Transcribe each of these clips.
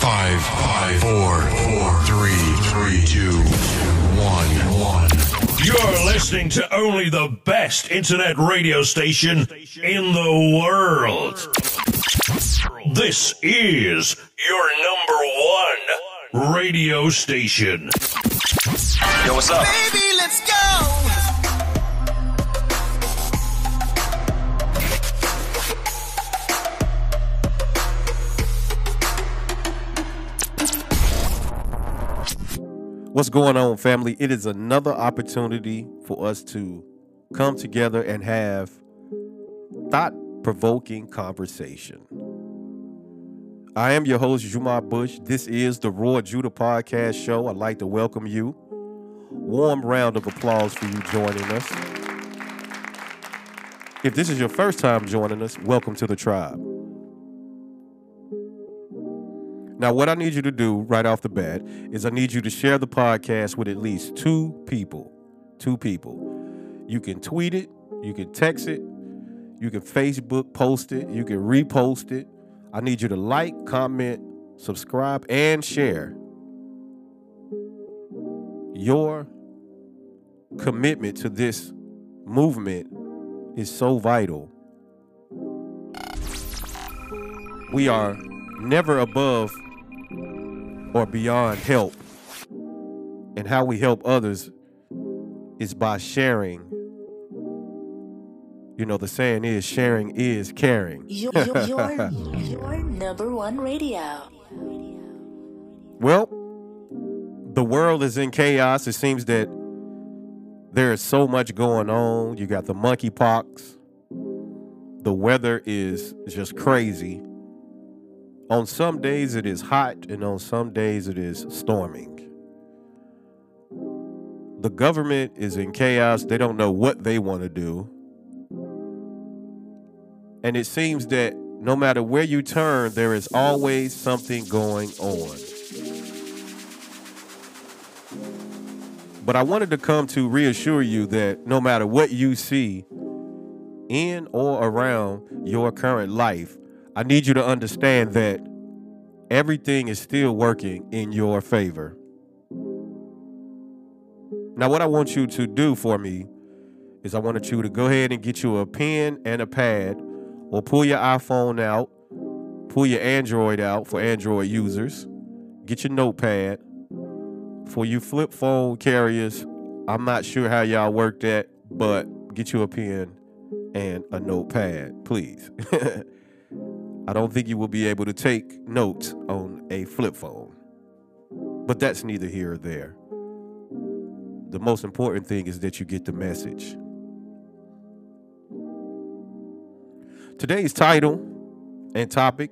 Five, five, four, four, three, three, two, one, one. You're listening to only the best internet radio station in the world. This is your number one radio station. Yo, what's up? Baby, What's going on, family? It is another opportunity for us to come together and have thought provoking conversation. I am your host, Jumar Bush. This is the Roar of Judah Podcast Show. I'd like to welcome you. Warm round of applause for you joining us. If this is your first time joining us, welcome to the tribe. Now, what I need you to do right off the bat is I need you to share the podcast with at least two people. Two people. You can tweet it, you can text it, you can Facebook post it, you can repost it. I need you to like, comment, subscribe, and share. Your commitment to this movement is so vital. We are never above or beyond help. And how we help others is by sharing. You know, the saying is sharing is caring. Your, your, your, your number one radio. Well, the world is in chaos. It seems that there is so much going on. You got the monkeypox. The weather is just crazy. On some days it is hot, and on some days it is storming. The government is in chaos. They don't know what they want to do. And it seems that no matter where you turn, there is always something going on. But I wanted to come to reassure you that no matter what you see in or around your current life, I need you to understand that everything is still working in your favor. Now, what I want you to do for me is I want you to go ahead and get you a pen and a pad, or pull your iPhone out, pull your Android out for Android users, get your notepad. For you flip phone carriers, I'm not sure how y'all work that, but get you a pen and a notepad, please. I don't think you will be able to take notes on a flip phone. But that's neither here or there. The most important thing is that you get the message. Today's title and topic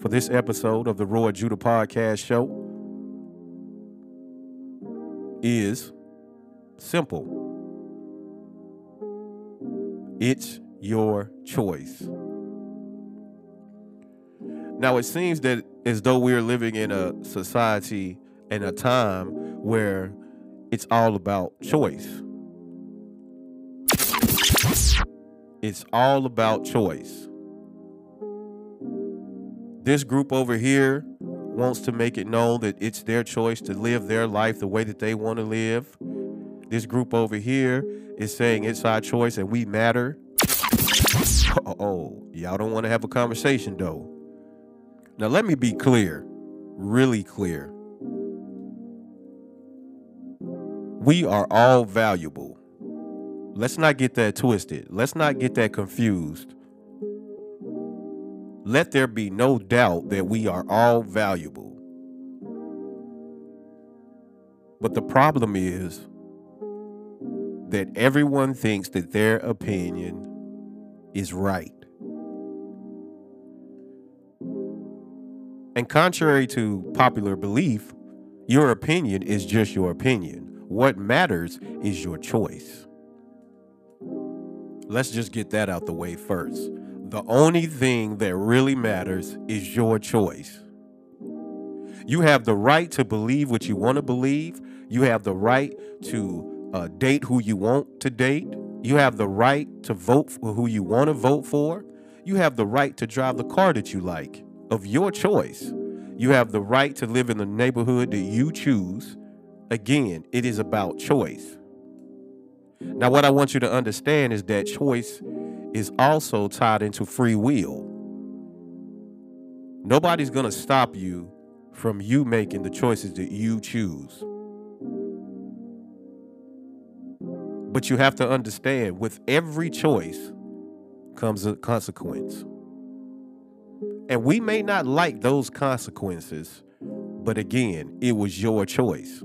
for this episode of the Roar of Judah Podcast Show is simple. It's your choice. Now, it seems that as though we're living in a society and a time where it's all about choice. It's all about choice. This group over here wants to make it known that it's their choice to live their life the way that they want to live. This group over here is saying it's our choice and we matter. Oh, y'all don't want to have a conversation though. Now, let me be clear, really clear. We are all valuable. Let's not get that twisted. Let's not get that confused. Let there be no doubt that we are all valuable. But the problem is that everyone thinks that their opinion is right. And contrary to popular belief, your opinion is just your opinion. What matters is your choice. Let's just get that out the way first. The only thing that really matters is your choice. You have the right to believe what you want to believe. You have the right to uh, date who you want to date. You have the right to vote for who you want to vote for. You have the right to drive the car that you like of your choice. You have the right to live in the neighborhood that you choose. Again, it is about choice. Now, what I want you to understand is that choice is also tied into free will. Nobody's going to stop you from you making the choices that you choose. But you have to understand with every choice comes a consequence. And we may not like those consequences, but again, it was your choice.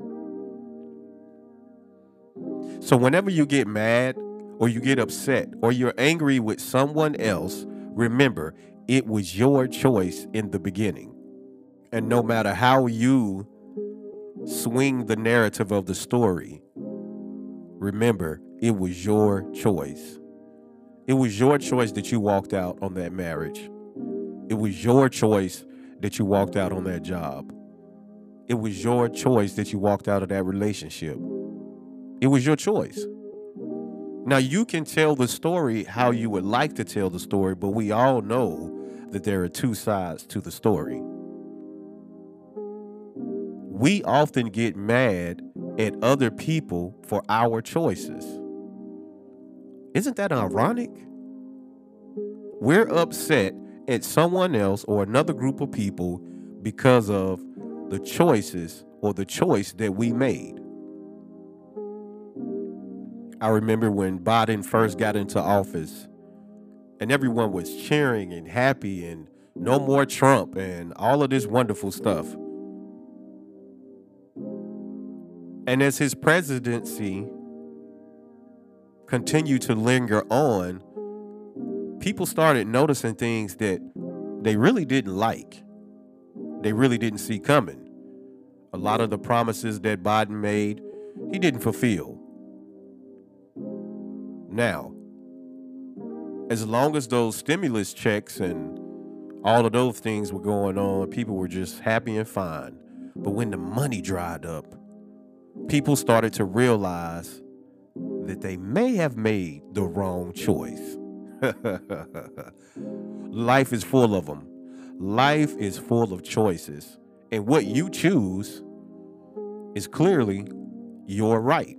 So whenever you get mad or you get upset or you're angry with someone else, remember, it was your choice in the beginning. And no matter how you swing the narrative of the story, remember, it was your choice. It was your choice that you walked out on that marriage. It was your choice that you walked out on that job. It was your choice that you walked out of that relationship. It was your choice. Now, you can tell the story how you would like to tell the story, but we all know that there are two sides to the story. We often get mad at other people for our choices. Isn't that ironic? We're upset at someone else or another group of people because of the choices or the choice that we made. I remember when Biden first got into office and everyone was cheering and happy and no more Trump and all of this wonderful stuff. And as his presidency continued to linger on, people started noticing things that they really didn't like. They really didn't see coming. A lot of the promises that Biden made, he didn't fulfill. Now, as long as those stimulus checks and all of those things were going on, people were just happy and fine. But when the money dried up, people started to realize that they may have made the wrong choice. Life is full of them. Life is full of choices. And what you choose is clearly your right.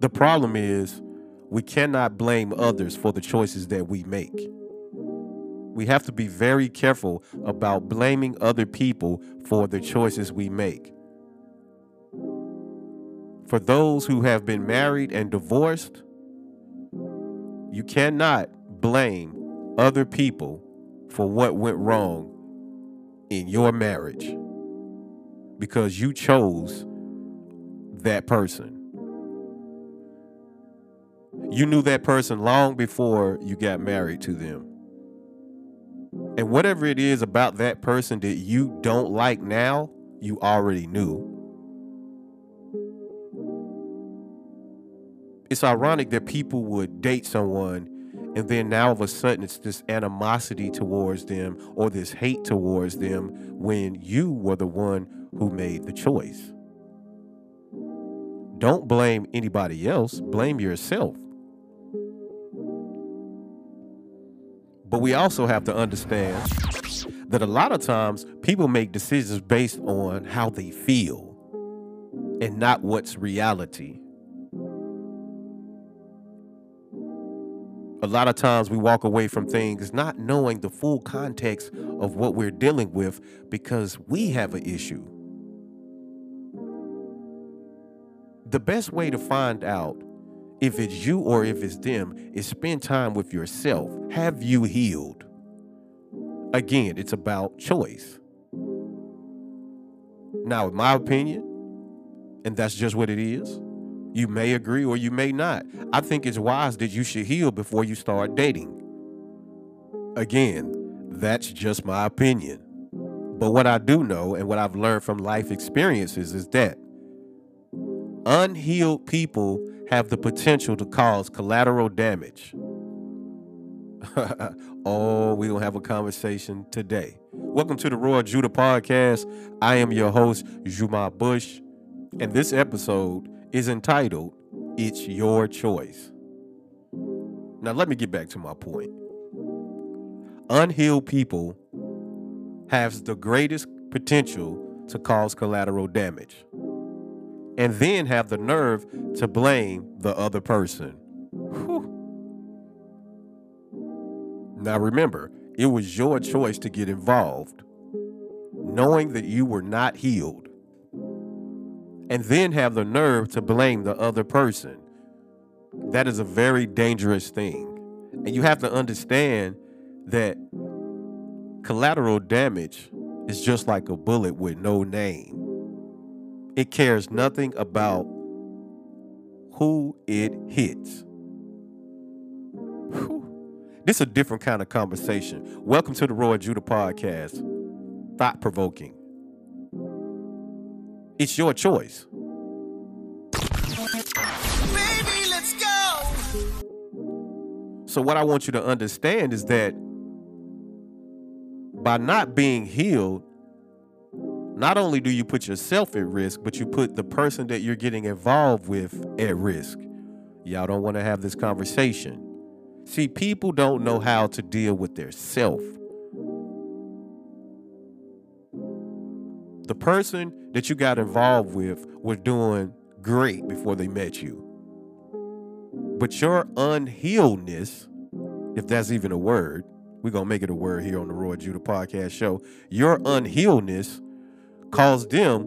The problem is we cannot blame others for the choices that we make. We have to be very careful about blaming other people for the choices we make. For those who have been married and divorced, you cannot blame other people for what went wrong in your marriage because you chose that person. You knew that person long before you got married to them. And whatever it is about that person that you don't like now, you already knew. It's ironic that people would date someone and then now all of a sudden it's this animosity towards them or this hate towards them when you were the one who made the choice. Don't blame anybody else, blame yourself. But we also have to understand that a lot of times people make decisions based on how they feel and not what's reality. A lot of times we walk away from things not knowing the full context of what we're dealing with because we have an issue. The best way to find out if it's you or if it's them is spend time with yourself. Have you healed? Again, it's about choice. Now, in my opinion, and that's just what it is you may agree or you may not. I think it's wise that you should heal before you start dating. Again, that's just my opinion. But what I do know and what I've learned from life experiences is that unhealed people have the potential to cause collateral damage. oh, we're going to have a conversation today. Welcome to the Roar of Judah Podcast. I am your host, Juma Bush. And this episode is entitled It's Your Choice. Now, let me get back to my point. Unhealed people have the greatest potential to cause collateral damage. And then have the nerve to blame the other person. Whew. Now remember, it was your choice to get involved, knowing that you were not healed. And then have the nerve to blame the other person. That is a very dangerous thing. And you have to understand that collateral damage is just like a bullet with no name. It cares nothing about who it hits. Whew. This is a different kind of conversation. Welcome to the Roar of Judah podcast. Thought provoking. It's your choice. Baby, let's go. So, what I want you to understand is that by not being healed, not only do you put yourself at risk, but you put the person that you're getting involved with at risk. Y'all don't want to have this conversation. See, people don't know how to deal with their self. The person that you got involved with was doing great before they met you. But your unhealedness, if that's even a word, we're going to make it a word here on the Roar of Judah podcast show. Your unhealedness caused them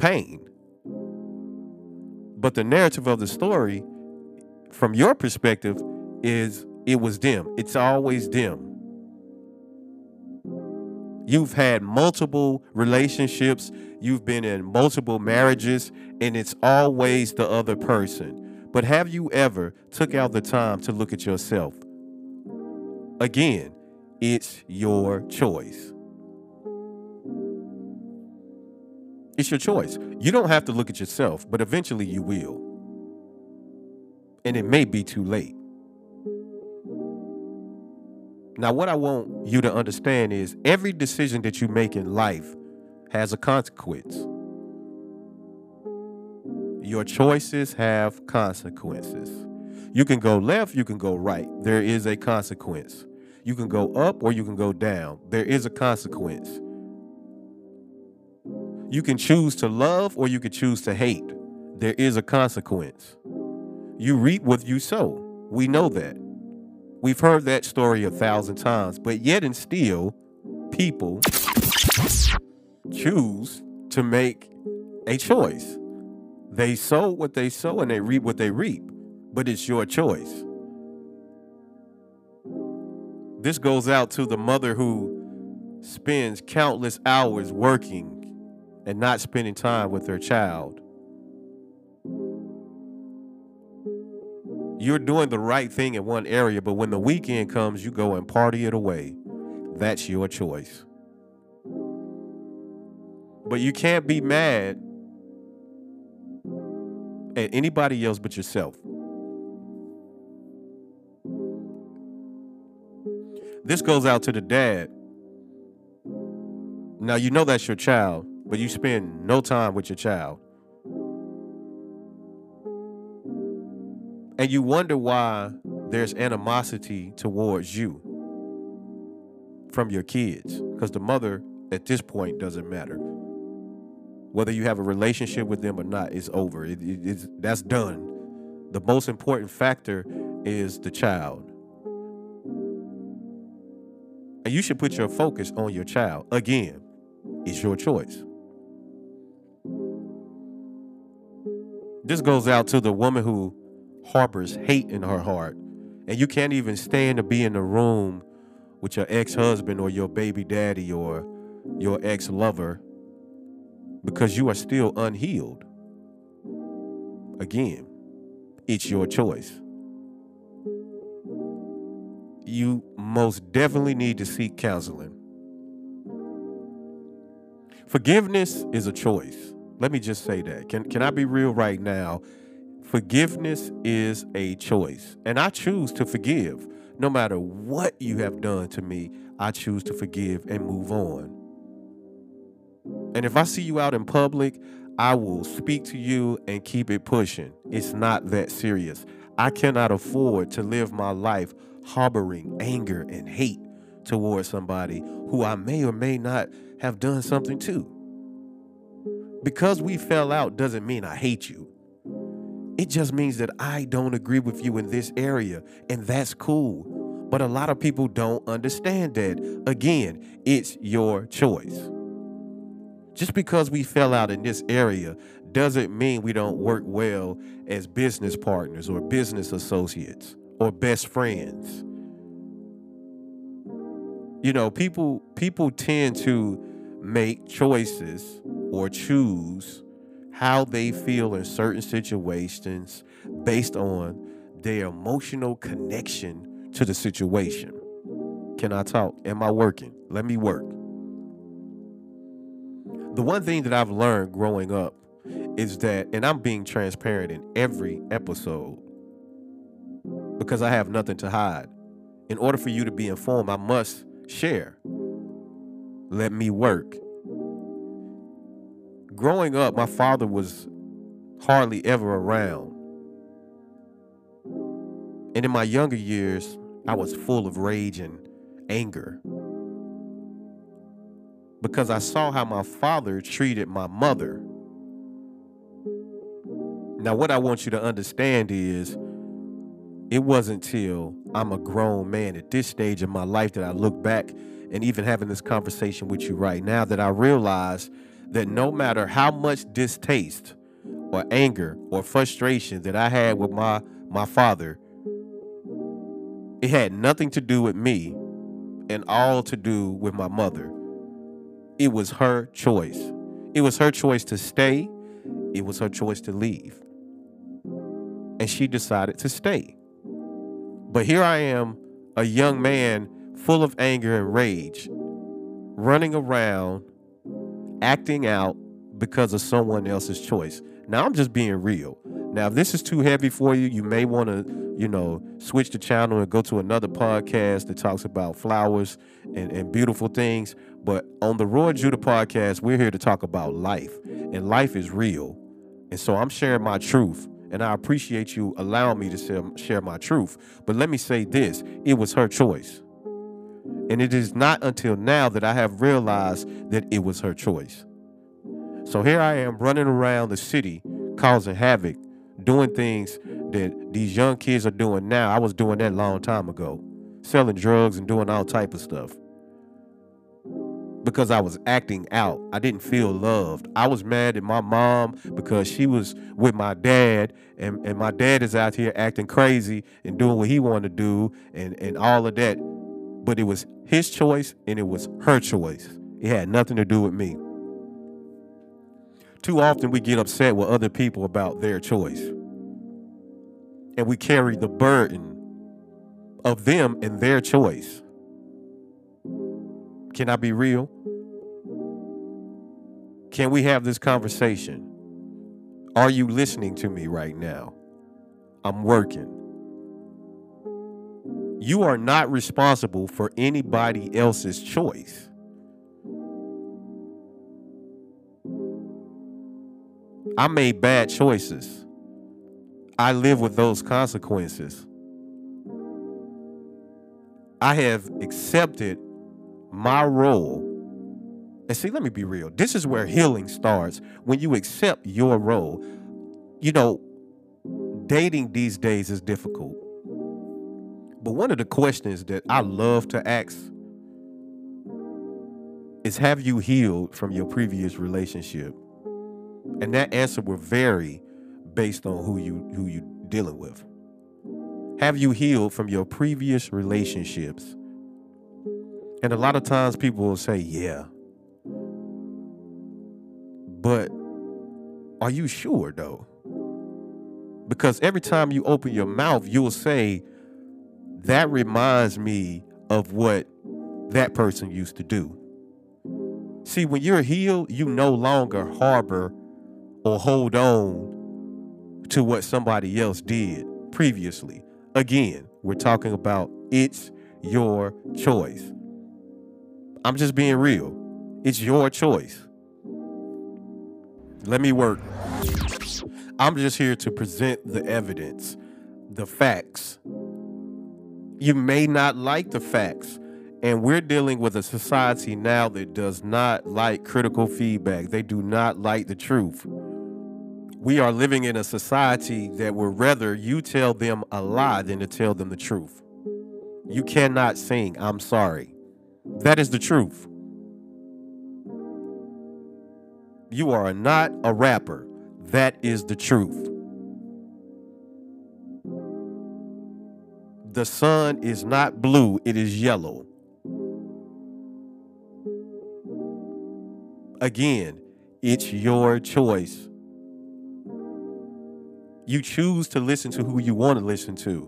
pain. But the narrative of the story, from your perspective, is it was them. It's always them. You've had multiple relationships, you've been in multiple marriages, and it's always the other person. But have you ever took out the time to look at yourself? Again, it's your choice. It's your choice. You don't have to look at yourself, but eventually you will. And it may be too late. Now, what I want you to understand is every decision that you make in life has a consequence. Your choices have consequences. You can go left, you can go right. There is a consequence. You can go up or you can go down. There is a consequence. You can choose to love or you can choose to hate. There is a consequence. You reap what you sow. We know that. We've heard that story a thousand times, but yet and still, people choose to make a choice. They sow what they sow and they reap what they reap, but it's your choice. This goes out to the mother who spends countless hours working and not spending time with their child. You're doing the right thing in one area, but when the weekend comes, you go and party it away. That's your choice. But you can't be mad at anybody else but yourself. This goes out to the dad. Now, you know that's your child, but you spend no time with your child. And you wonder why there's animosity towards you from your kids. Because the mother at this point doesn't matter. Whether you have a relationship with them or not, it's over. It, it, it's, that's done. The most important factor is the child. And you should put your focus on your child. Again, it's your choice. This goes out to the woman who harbors hate in her heart. And you can't even stand to be in a room with your ex husband or your baby daddy or your ex lover because you are still unhealed. Again, it's your choice. You most definitely need to seek counseling. Forgiveness is a choice. Let me just say that. Can, can I be real right now? Forgiveness is a choice, and I choose to forgive. No matter what you have done to me, I choose to forgive and move on. And if I see you out in public, I will speak to you and keep it pushing. It's not that serious. I cannot afford to live my life harboring anger and hate towards somebody who I may or may not have done something to. Because we fell out doesn't mean I hate you. It just means that I don't agree with you in this area, and that's cool. But a lot of people don't understand that. Again, it's your choice. Just because we fell out in this area doesn't mean we don't work well as business partners or business associates or best friends. You know, people people tend to make choices or choose how they feel in certain situations based on their emotional connection to the situation. Can I talk? Am I working? Let me work. The one thing that I've learned growing up is that, and I'm being transparent in every episode because I have nothing to hide. In order for you to be informed, I must share. Let me work. Growing up, my father was hardly ever around. And in my younger years, I was full of rage and anger because I saw how my father treated my mother. Now, what I want you to understand is it wasn't till I'm a grown man at this stage of my life that I look back and even having this conversation with you right now that I realize that no matter how much distaste or anger or frustration that I had with my my father, it had nothing to do with me and all to do with my mother. It was her choice. It was her choice to stay. It was her choice to leave. And she decided to stay. But here I am, a young man full of anger and rage, running around, acting out because of someone else's choice. Now I'm just being real. Now, if this is too heavy for you, you may want to, you know, switch the channel and go to another podcast that talks about flowers and, and beautiful things. But on the Roar of Judah podcast, we're here to talk about life, and life is real. And so I'm sharing my truth, and I appreciate you allowing me to share, share my truth. But let me say this it was her choice. And it is not until now that I have realized that it was her choice. So here I am running around the city causing havoc, doing things that these young kids are doing now. I was doing that long time ago, selling drugs and doing all type of stuff because I was acting out. I didn't feel loved. I was mad at my mom because she was with my dad, and, and my dad is out here acting crazy and doing what he wanted to do and, and all of that. But it was his choice and it was her choice. It had nothing to do with me. Too often we get upset with other people about their choice. And we carry the burden of them and their choice. Can I be real? Can we have this conversation? Are you listening to me right now? I'm working. You are not responsible for anybody else's choice. I made bad choices. I live with those consequences. I have accepted my role. And see, let me be real. This is where healing starts when you accept your role. You know, dating these days is difficult. But one of the questions that I love to ask is Have you healed from your previous relationship? And that answer will vary based on who you who you dealing with. Have you healed from your previous relationships? And a lot of times people will say, yeah. But are you sure though? Because every time you open your mouth, you'll say, that reminds me of what that person used to do. See, when you're healed, you no longer harbor or hold on to what somebody else did previously. Again, we're talking about it's your choice. I'm just being real. It's your choice. Let me work. I'm just here to present the evidence, the facts. You may not like the facts, And we're dealing with a society now that does not like critical feedback. They do not like the truth. We are living in a society that would rather you tell them a lie than to tell them the truth. You cannot sing, I'm sorry. That is the truth. You are not a rapper. That is the truth. The sun is not blue, it is yellow. Again, it's your choice. You choose to listen to who you want to listen to.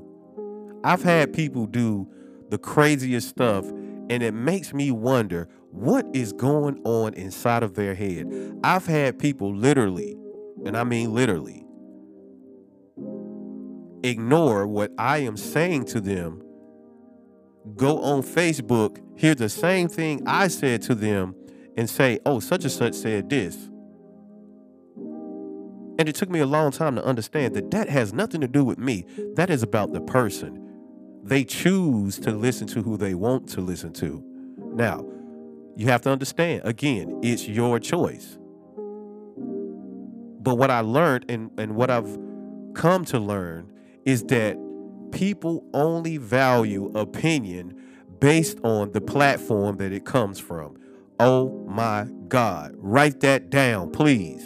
I've had people do the craziest stuff, and it makes me wonder what is going on inside of their head. I've had people literally, and I mean literally, ignore what I am saying to them, go on Facebook, hear the same thing I said to them, and say, oh, such and such said this. And it took me a long time to understand that that has nothing to do with me. That is about the person. They choose to listen to who they want to listen to. Now, you have to understand, again, it's your choice. But what I learned and, and what I've come to learn is that people only value opinion based on the platform that it comes from. Oh my God. Write that down, please.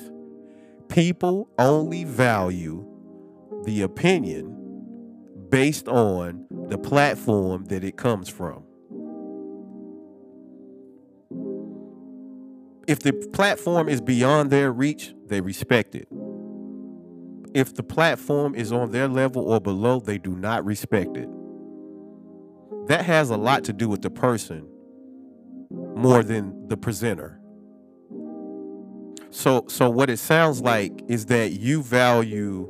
People only value the opinion based on the platform that it comes from. If the platform is beyond their reach, they respect it. If the platform is on their level or below, they do not respect it. That has a lot to do with the person more than the presenter. So so what it sounds like is that you value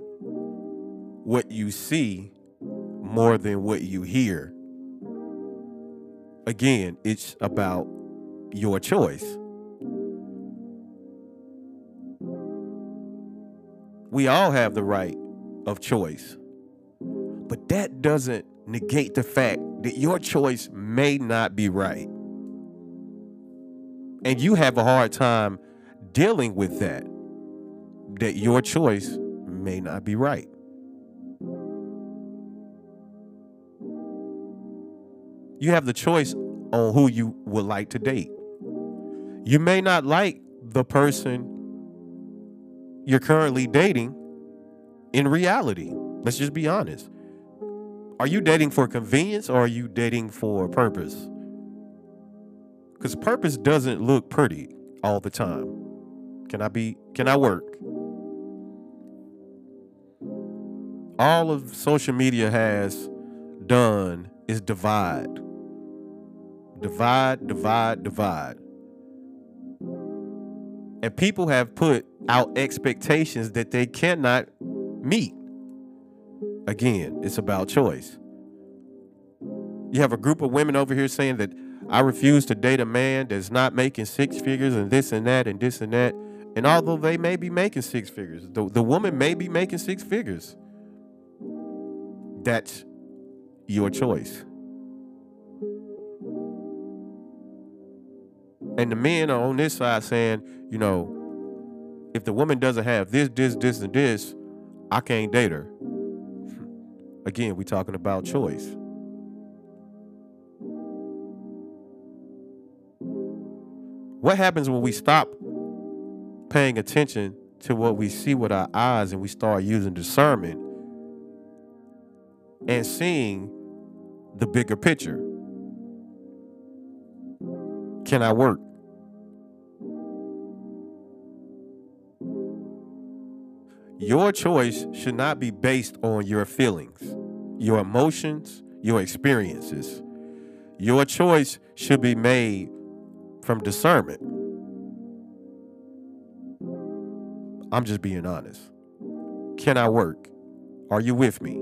what you see more than what you hear. Again, it's about your choice. We all have the right of choice. But that doesn't negate the fact that your choice may not be right. And you have a hard time dealing with that, that your choice may not be right. You have the choice on who you would like to date. You may not like the person you're currently dating in reality. Let's just be honest. Are you dating for convenience or are you dating for purpose? Because purpose doesn't look pretty all the time. Can I be, can I work? All of social media has done is divide. Divide, divide, divide. And people have put out expectations that they cannot meet. Again, it's about choice. You have a group of women over here saying that I refuse to date a man that's not making six figures and this and that and this and that. And although they may be making six figures, the, the woman may be making six figures. That's your choice. And the men are on this side saying, you know, if the woman doesn't have this, this, this, and this, I can't date her. Again, we're talking about choice. What happens when we stop paying attention to what we see with our eyes and we start using discernment and seeing the bigger picture? Can I work? Your choice should not be based on your feelings, your emotions, your experiences. Your choice should be made from discernment. I'm just being honest. Can I work? Are you with me?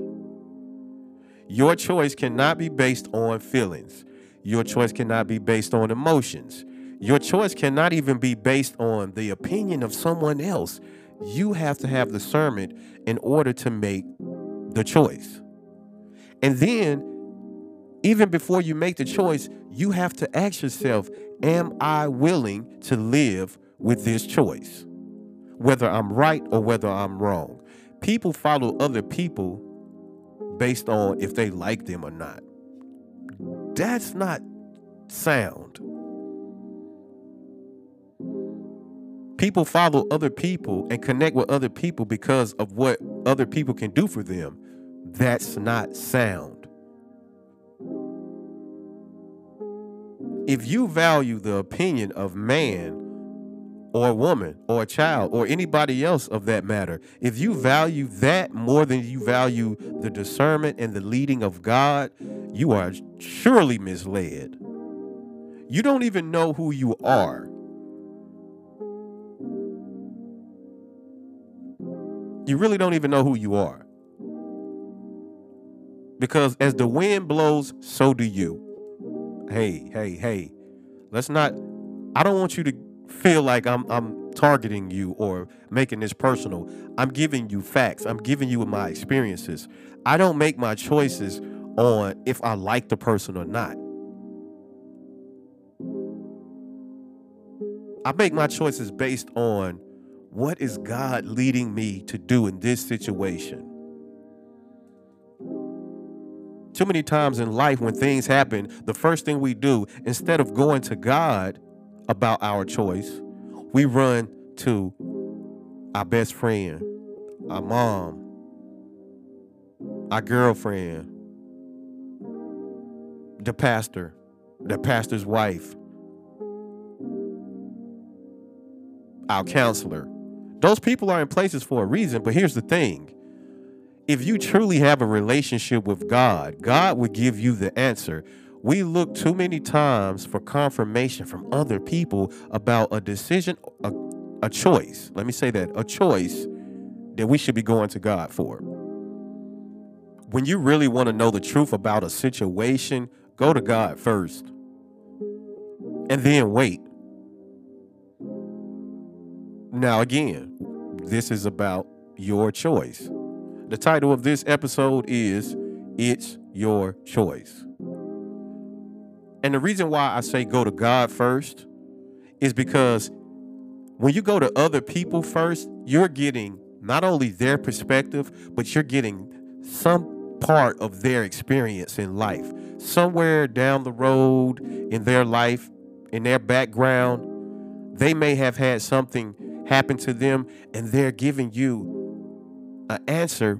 Your choice cannot be based on feelings. Your choice cannot be based on emotions. Your choice cannot even be based on the opinion of someone else you have to have discernment in order to make the choice. And then, even before you make the choice, you have to ask yourself, am I willing to live with this choice? Whether I'm right or whether I'm wrong. People follow other people based on if they like them or not. That's not sound. People follow other people and connect with other people because of what other people can do for them. That's not sound. If you value the opinion of man or woman or child or anybody else of that matter, if you value that more than you value the discernment and the leading of God, you are surely misled. You don't even know who you are. You really don't even know who you are. Because as the wind blows, so do you. Hey, hey, hey. Let's not I don't want you to feel like I'm I'm targeting you or making this personal. I'm giving you facts. I'm giving you my experiences. I don't make my choices on if I like the person or not. I make my choices based on what is God leading me to do in this situation. Too many times in life, when things happen, the first thing we do, instead of going to God about our choice, we run to our best friend, our mom, our girlfriend, the pastor, the pastor's wife, our counselor. Those people are in places for a reason, but here's the thing. If you truly have a relationship with God, God will give you the answer. We look too many times for confirmation from other people about a decision, a, a choice. Let me say that a choice that we should be going to God for. When you really want to know the truth about a situation, go to God first and then wait. Now, again, this is about your choice. The title of this episode is It's Your Choice. And the reason why I say go to God first is because when you go to other people first, you're getting not only their perspective, but you're getting some part of their experience in life. Somewhere down the road in their life, in their background, they may have had something happen to them and they're giving you an answer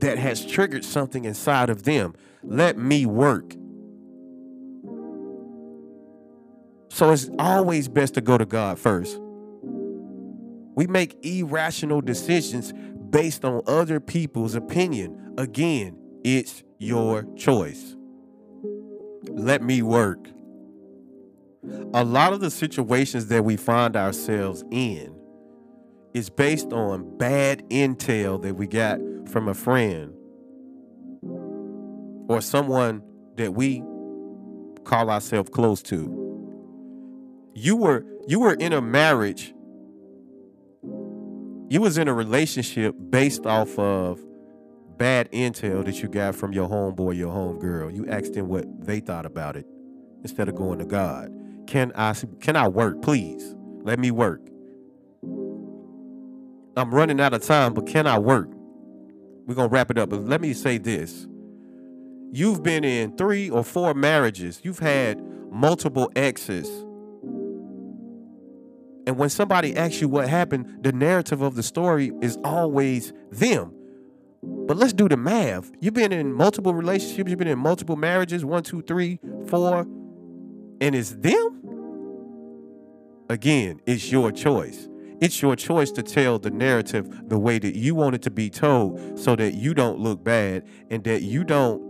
that has triggered something inside of them. Let me work. So it's always best to go to God first. We make irrational decisions based on other people's opinion. Again, it's your choice. Let me work. A lot of the situations that we find ourselves in is based on bad intel that we got from a friend or someone that we call ourselves close to. You were you were in a marriage. You was in a relationship based off of bad intel that you got from your homeboy, your homegirl. You asked them what they thought about it instead of going to God. Can I can I work, please? Let me work. I'm running out of time, but can I work? We're gonna wrap it up. But let me say this. You've been in three or four marriages, you've had multiple exes. And when somebody asks you what happened, the narrative of the story is always them. But let's do the math. You've been in multiple relationships, you've been in multiple marriages one, two, three, four, and it's them? Again, it's your choice. It's your choice to tell the narrative the way that you want it to be told so that you don't look bad and that you don't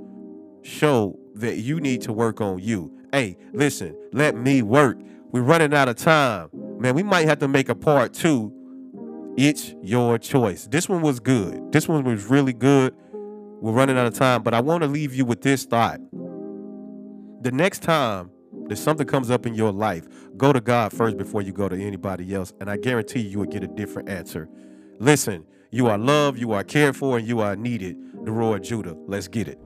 show that you need to work on you. Hey, listen, let me work. We're running out of time. Man, we might have to make a part two. It's your choice. This one was good. This one was really good. We're running out of time, but I want to leave you with this thought. The next time that something comes up in your life, go to God first before you go to anybody else, and I guarantee you will get a different answer. Listen, you are loved, you are cared for, and you are needed. The Roar of Judah. Let's get it.